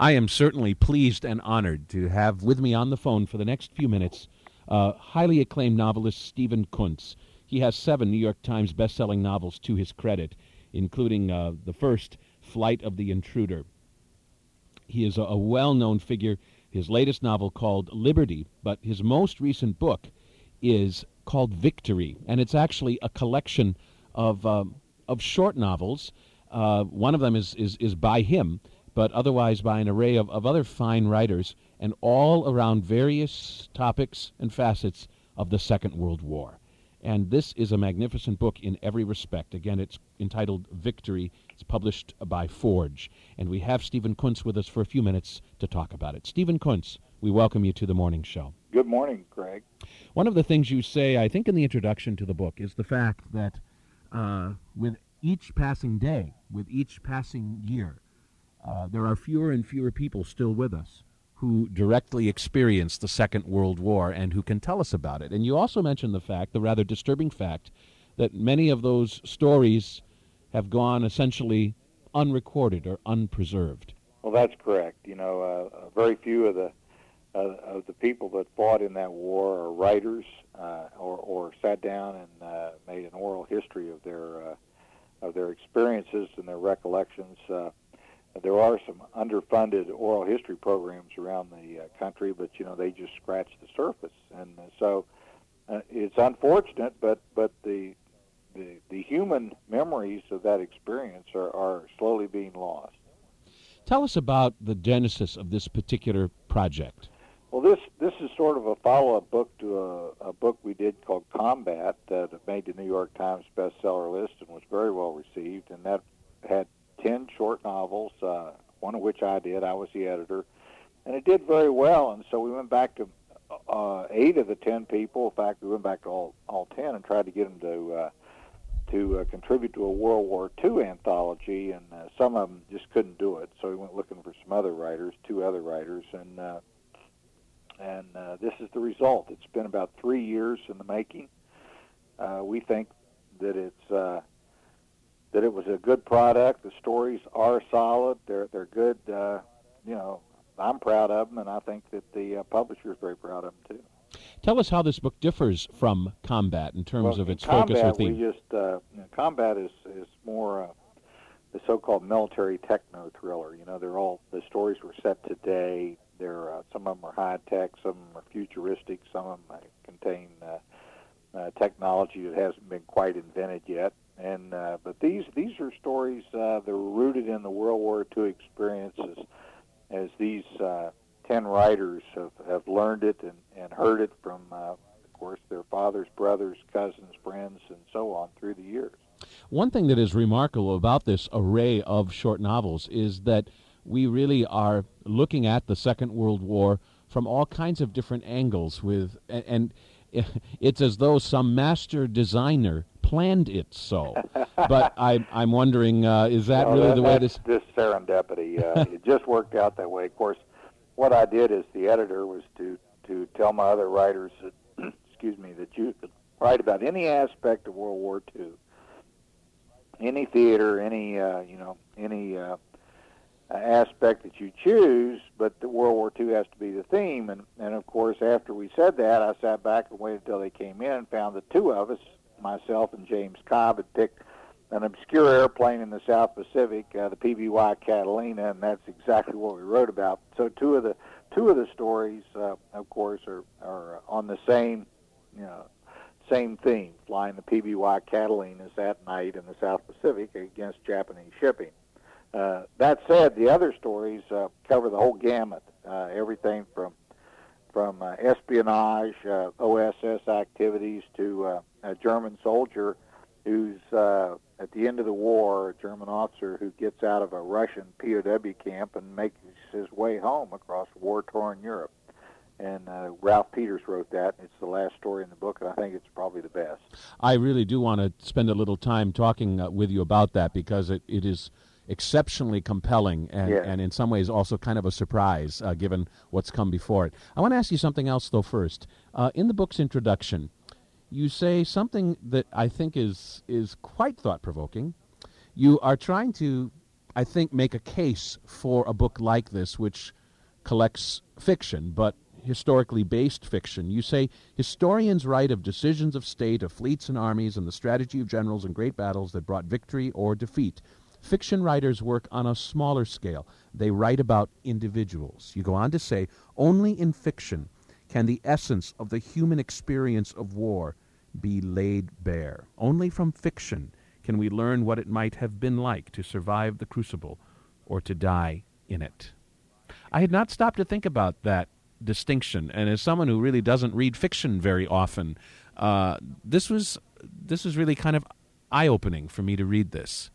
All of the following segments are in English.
I am certainly pleased and honored to have with me on the phone for the next few minutes uh, highly acclaimed novelist Stephen Coonts. He has seven New York Times best-selling novels to his credit, including uh, the first, Flight of the Intruder. He is a, a well-known figure. His latest novel called Liberty, but his most recent book is called Victory, and it's actually a collection of um, of short novels. Uh, one of them is, is is by him, but otherwise by an array of, of other fine writers, and all around various topics and facets of the Second World War. And this is a magnificent book in every respect. Again, it's entitled Victory. It's published by Forge. And we have Stephen Coonts with us for a few minutes to talk about it. Stephen Coonts, we welcome you to the morning show. Good morning, Greg. One of the things you say, I think, in the introduction to the book is the fact that uh, with each passing day, with each passing year, uh, there are fewer and fewer people still with us who directly experienced the Second World War and who can tell us about it. And you also mentioned the fact, the rather disturbing fact, that many of those stories have gone essentially unrecorded or unpreserved. Well, that's correct. You know, uh, uh very few of the uh, of the people that fought in that war are writers uh, or, or sat down and uh, made an oral history of their of their experiences and their recollections. There are some underfunded oral history programs around the uh, country, but you know they just scratch the surface, and uh, so uh, it's unfortunate. But but the, the the human memories of that experience are, are slowly being lost. Tell us about the genesis of this particular project. Well, this this is sort of a follow-up book to a, a book we did called Combat uh, that made the New York Times bestseller list and was very well received, and that had ten short novels, uh, one of which I did. I was the editor, and it did very well. And so we went back to uh, eight of the ten people. In fact, we went back to all all ten and tried to get them to uh, to uh, contribute to a World War II anthology, and uh, some of them just couldn't do it. So we went looking for some other writers, two other writers, and uh, and uh, this is the result. It's been about three years in the making. Uh, we think that it's uh, that it was a good product. The stories are solid. They're they're good. Uh, you know, I'm proud of them, and I think that the uh, publisher is very proud of them too. Tell us how this book differs from Combat in terms well, of its combat, focus or theme. We just uh, you know, Combat is is more uh, the so-called military techno thriller. You know, they're all the stories were set today. They're uh, some of them are high tech, some of them are futuristic, some of them contain uh, uh, technology that hasn't been quite invented yet. And uh, but these these are stories uh, that are rooted in the World War II experiences, as these uh, ten writers have, have learned it and, and heard it from, uh, of course, their fathers, brothers, cousins, friends, and so on through the years. One thing that is remarkable about this array of short novels is that we really are looking at the Second World War from all kinds of different angles with and, and it's as though some master designer planned it so. but I, I'm wondering, uh, is that no, really that, the way this? This serendipity. Uh, it just worked out that way. Of course, what I did as the editor was to to tell my other writers that, excuse me, that you could write about any aspect of World War II, any theater, any uh, you know, any uh, aspect that you choose, but the World War II has to be the theme. And, and of course, after we said that, I sat back and waited until they came in and found the two of us, myself and James Cobb, had picked an obscure airplane in the South Pacific, uh, the PBY Catalina, and that's exactly what we wrote about. So two of the two of the stories, uh, of course, are, are on the same, you know, same theme, flying the PBY Catalinas at night in the South Pacific against Japanese shipping. Uh, that said, the other stories uh, cover the whole gamut, uh, everything from from uh, espionage, uh, OSS activities to uh, a German soldier who's uh, at the end of the war, a German officer who gets out of a Russian POW camp and makes his way home across war-torn Europe. And uh, Ralph Peters wrote that. It's the last story in the book, and I think it's probably the best. I really do want to spend a little time talking uh, with you about that because it, it is exceptionally compelling and, yes. and in some ways also kind of a surprise uh, given what's come before it. I want to ask you something else, though, first. Uh, in the book's introduction, you say something that I think is, is quite thought provoking. You are trying to I think, make a case for a book like this, which collects fiction, but historically based fiction. You say historians write of decisions of state, of fleets and armies, and the strategy of generals in great battles that brought victory or defeat. Fiction writers work on a smaller scale. They write about individuals. You go on to say, only in fiction can the essence of the human experience of war be laid bare. Only from fiction can we learn what it might have been like to survive the crucible or to die in it. I had not stopped to think about that distinction, and as someone who really doesn't read fiction very often, uh, this was this was really kind of eye opening for me to read this.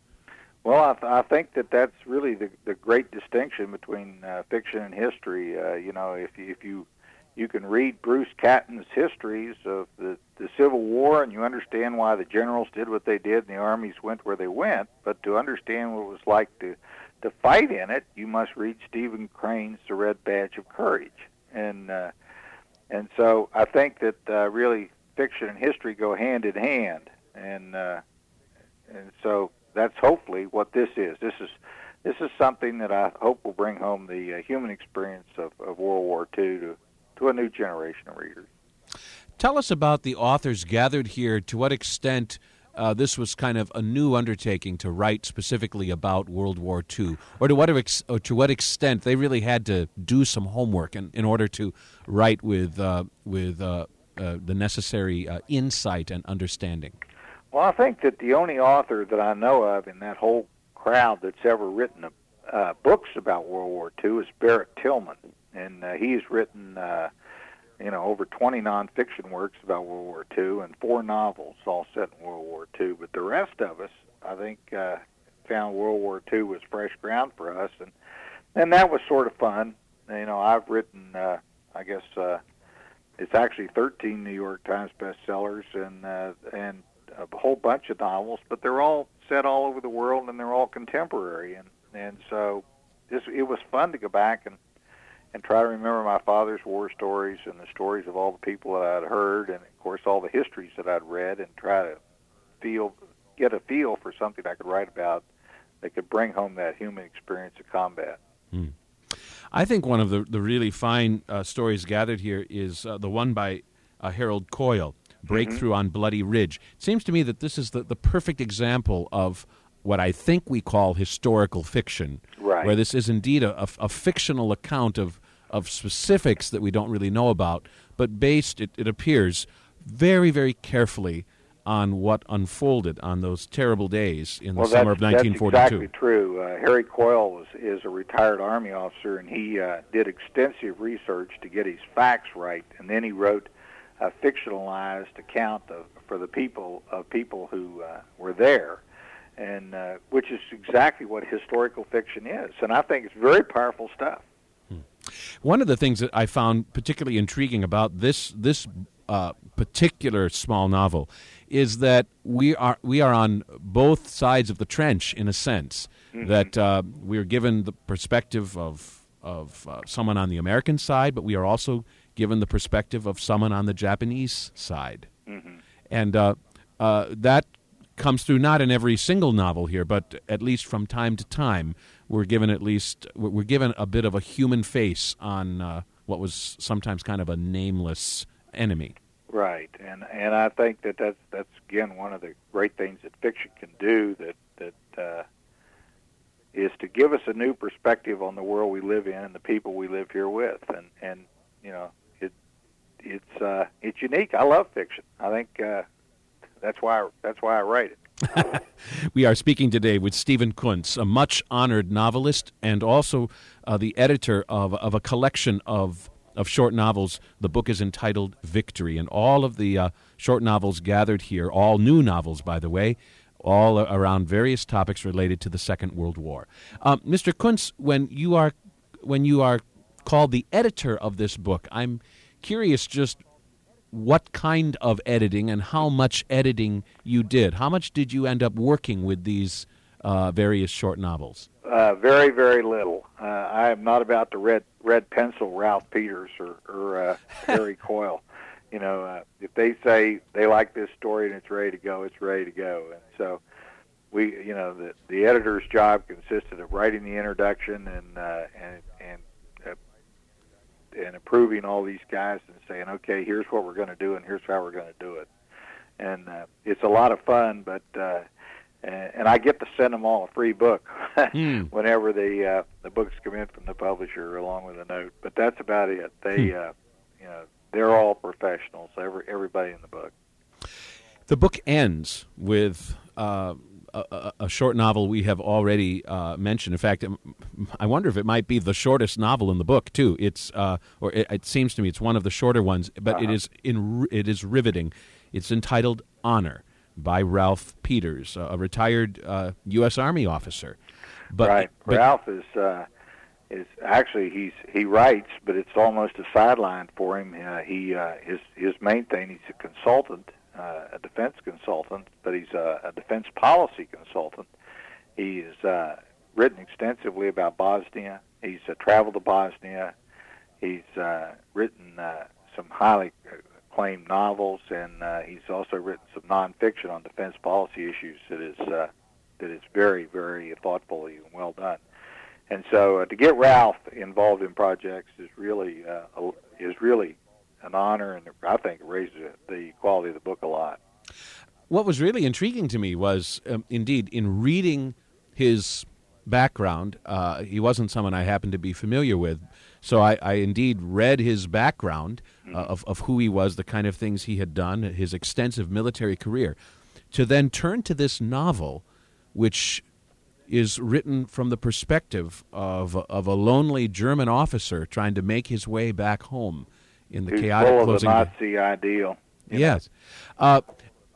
Well, I, th- I think that that's really the the great distinction between uh, fiction and history. Uh, you know, if you, if you you can read Bruce Catton's histories of the, the Civil War and you understand why the generals did what they did and the armies went where they went. But to understand what it was like to to fight in it, you must read Stephen Crane's The Red Badge of Courage. And uh, and so I think that uh, really fiction and history go hand in hand. And uh, and so that's hopefully what this is. This is this is something that I hope will bring home the uh, human experience of, of World War II to to a new generation of readers. Tell us about the authors gathered here. To what extent uh, this was kind of a new undertaking to write specifically about World War II, or to what ex- or to what extent they really had to do some homework in, in order to write with uh, with uh, uh the necessary uh, insight and understanding. Well, I think that the only author that I know of in that whole crowd that's ever written uh, books about World War II is Barrett Tillman and uh, he's written uh, you know over 20 nonfiction works about World War II and four novels all set in World War II. But the rest of us, I think, uh, found World War II was fresh ground for us, and and that was sort of fun. You know, I've written, uh, I guess, uh, it's actually 13 New York Times bestsellers and uh, and a whole bunch of novels, but they're all set all over the world and they're all contemporary, and and so this it was fun to go back and and try to remember my father's war stories and the stories of all the people that I'd heard, and of course all the histories that I'd read, and try to feel, get a feel for something I could write about that could bring home that human experience of combat. Hmm. I think one of the, the really fine uh, stories gathered here is uh, the one by uh, Harold Coyle, Breakthrough mm-hmm. on Bloody Ridge. It seems to me that this is the, the perfect example of what I think we call historical fiction, right. where this is indeed a, a, a fictional account of of specifics that we don't really know about, but based, it, it appears, very, very carefully on what unfolded on those terrible days in the well, summer of 1942. That's exactly true. Uh, Harry Coyle was, is a retired Army officer, and he uh, did extensive research to get his facts right, and then he wrote a fictionalized account of, for the people of people who uh, were there, and uh, which is exactly what historical fiction is. And I think it's very powerful stuff. One of the things that I found particularly intriguing about this this uh, particular small novel is that we are we are on both sides of the trench in a sense. Mm-hmm. That uh, we are given the perspective of of uh, someone on the American side, but we are also given the perspective of someone on the Japanese side, mm-hmm. and uh, uh, that comes through not in every single novel here, but at least from time to time we're given at least we're given a bit of a human face on uh, what was sometimes kind of a nameless enemy. Right, and and I think that that's that's again one of the great things that fiction can do that that uh, is to give us a new perspective on the world we live in and the people we live here with, and and you know it's uh, it's unique. I love fiction. I think uh, that's why that's why I write it. we are speaking today with Stephen Coonts, a much honored novelist and also uh, the editor of, of a collection of, of short novels. The book is entitled Victory, and all of the uh, short novels gathered here, all new novels, by the way, all around various topics related to the Second World War. Uh, Mr. Coonts, when you are when you are called the editor of this book, I'm curious just what kind of editing and how much editing you did. How much did you end up working with these uh, various short novels? Uh, very, very little. Uh, I am not about to red red pencil Ralph Peters or, or uh, Harry Coyle. You know, uh, if they say they like this story and it's ready to go, it's ready to go. And so we, you know, the the editor's job consisted of writing the introduction and uh, and and approving all these guys and saying, okay, here's what we're going to do and here's how we're going to do it. And uh, it's a lot of fun, but uh, and I get to send them all a free book mm. whenever the uh, the books come in from the publisher along with a note. But that's about it. They, mm. uh, you know, they're all professionals. Every everybody in the book. The book ends with. Uh, a, a, short novel we have already uh, mentioned. In fact, I wonder if it might be the shortest novel in the book too. It's uh, or it, it, seems to me it's one of the shorter ones, but uh-huh. it is in it is riveting. It's entitled Honor by Ralph Peters, a retired uh, U.S. Army officer. But, right, but, Ralph is uh, is actually he's he writes, but it's almost a sideline for him. Uh, he uh, his his main thing he's a consultant, uh, a defense consultant, but he's a, a defense policy consultant. He's uh, written extensively about Bosnia. He's uh, traveled to Bosnia. He's uh, written uh, some highly acclaimed novels, and uh, he's also written some nonfiction on defense policy issues that is uh, that is very, very thoughtfully and well done. And so, uh, to get Ralph involved in projects is really uh, is really an honor, and I think it raises the quality of the book a lot. What was really intriguing to me was, um, indeed, in reading his background. Uh, he wasn't someone I happened to be familiar with, so I, I indeed read his background uh, mm-hmm. of, of who he was, the kind of things he had done, his extensive military career. To then turn to this novel, which is written from the perspective of, of a lonely German officer trying to make his way back home in the Who's chaotic full closing. Of the Nazi ideal. Yes. Uh,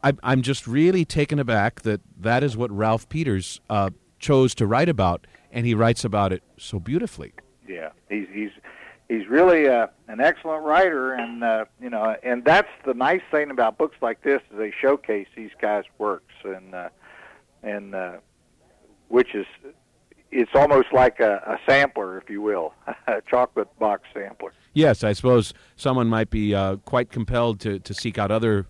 I, I'm just really taken aback that that is what Ralph Peters uh, chose to write about, and he writes about it so beautifully. Yeah, he's he's he's really uh, an excellent writer, and uh, you know, and that's the nice thing about books like this is they showcase these guys' works, and uh, and uh, which is it's almost like a, a sampler, if you will, a chocolate box sampler. Yes, I suppose someone might be uh, quite compelled to, to seek out other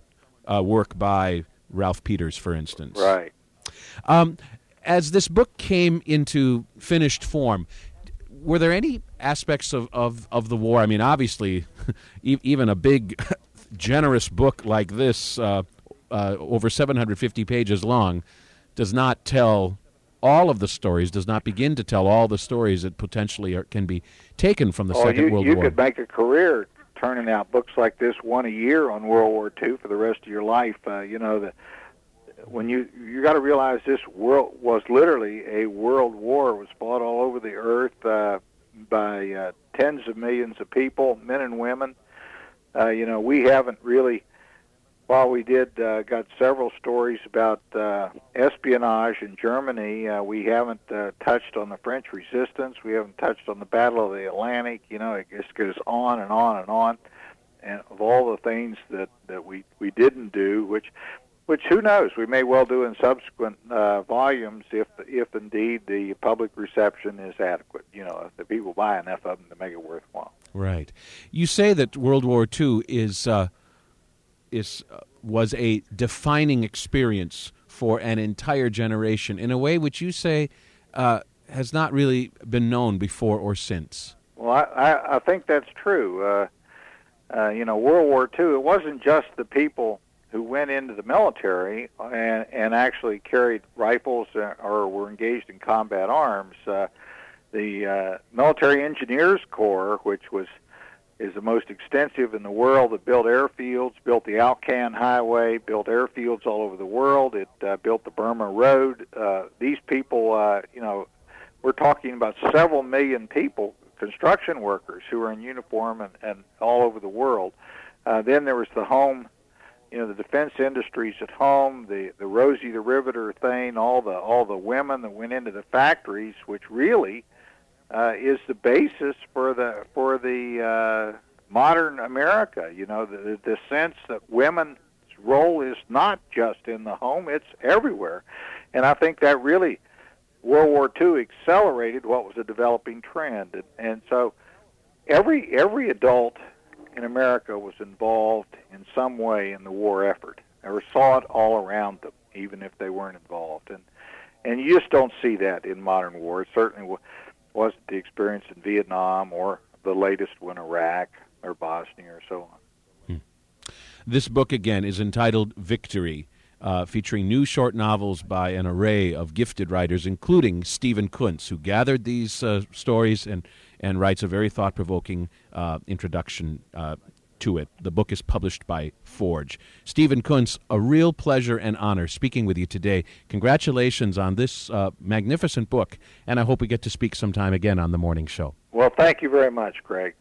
uh, work by Ralph Peters, for instance. Right. Um, as this book came into finished form, were there any aspects of, of, of the war? I mean, obviously, even a big, generous book like this, uh, uh, over 750 pages long, does not tell all of the stories, does not begin to tell all the stories that potentially are, can be taken from the oh, Second you, World you War. You could make a career turning out books like this, one a year on World War II for the rest of your life. Uh, you know, the when you you got to realize this world was literally a world war. It was fought all over the earth uh, by uh, tens of millions of people, men and women. Uh, you know, we haven't really. While we did uh, got several stories about uh, espionage in Germany, uh, we haven't uh, touched on the French resistance. We haven't touched on the Battle of the Atlantic. You know, it just goes on and on and on. And of all the things that that we we didn't do, which which who knows we may well do in subsequent uh, volumes if if indeed the public reception is adequate you know if the people buy enough of them to make it worthwhile right you say that world war ii is uh, is uh, was a defining experience for an entire generation in a way which you say uh, has not really been known before or since well i i, I think that's true uh, uh, you know world war ii it wasn't just the people who went into the military and, and actually carried rifles or were engaged in combat arms. Uh, the uh, Military Engineers Corps, which was is the most extensive in the world, that built airfields, built the Alcan Highway, built airfields all over the world. It uh, built the Burma Road. Uh, these people, uh, you know, we're talking about several million people, construction workers who are in uniform and, and all over the world. Uh, then there was the home you know the defense industries at home, the the Rosie the Riveter thing, all the all the women that went into the factories, which really uh, is the basis for the for the uh, modern America. You know the the sense that women's role is not just in the home; it's everywhere, and I think that really World War II accelerated what was a developing trend, and, and so every every adult in America was involved in some way in the war effort or saw it all around them, even if they weren't involved. And and you just don't see that in modern war. It certainly wasn't the experience in Vietnam or the latest one, Iraq or Bosnia or so on. Hmm. This book again is entitled Victory. Uh, featuring new short novels by an array of gifted writers, including Stephen Coonts, who gathered these uh, stories and, and writes a very thought provoking uh, introduction uh, to it. The book is published by Forge. Stephen Coonts, a real pleasure and honor speaking with you today. Congratulations on this uh, magnificent book, and I hope we get to speak sometime again on the morning show. Well, thank you very much, Greg.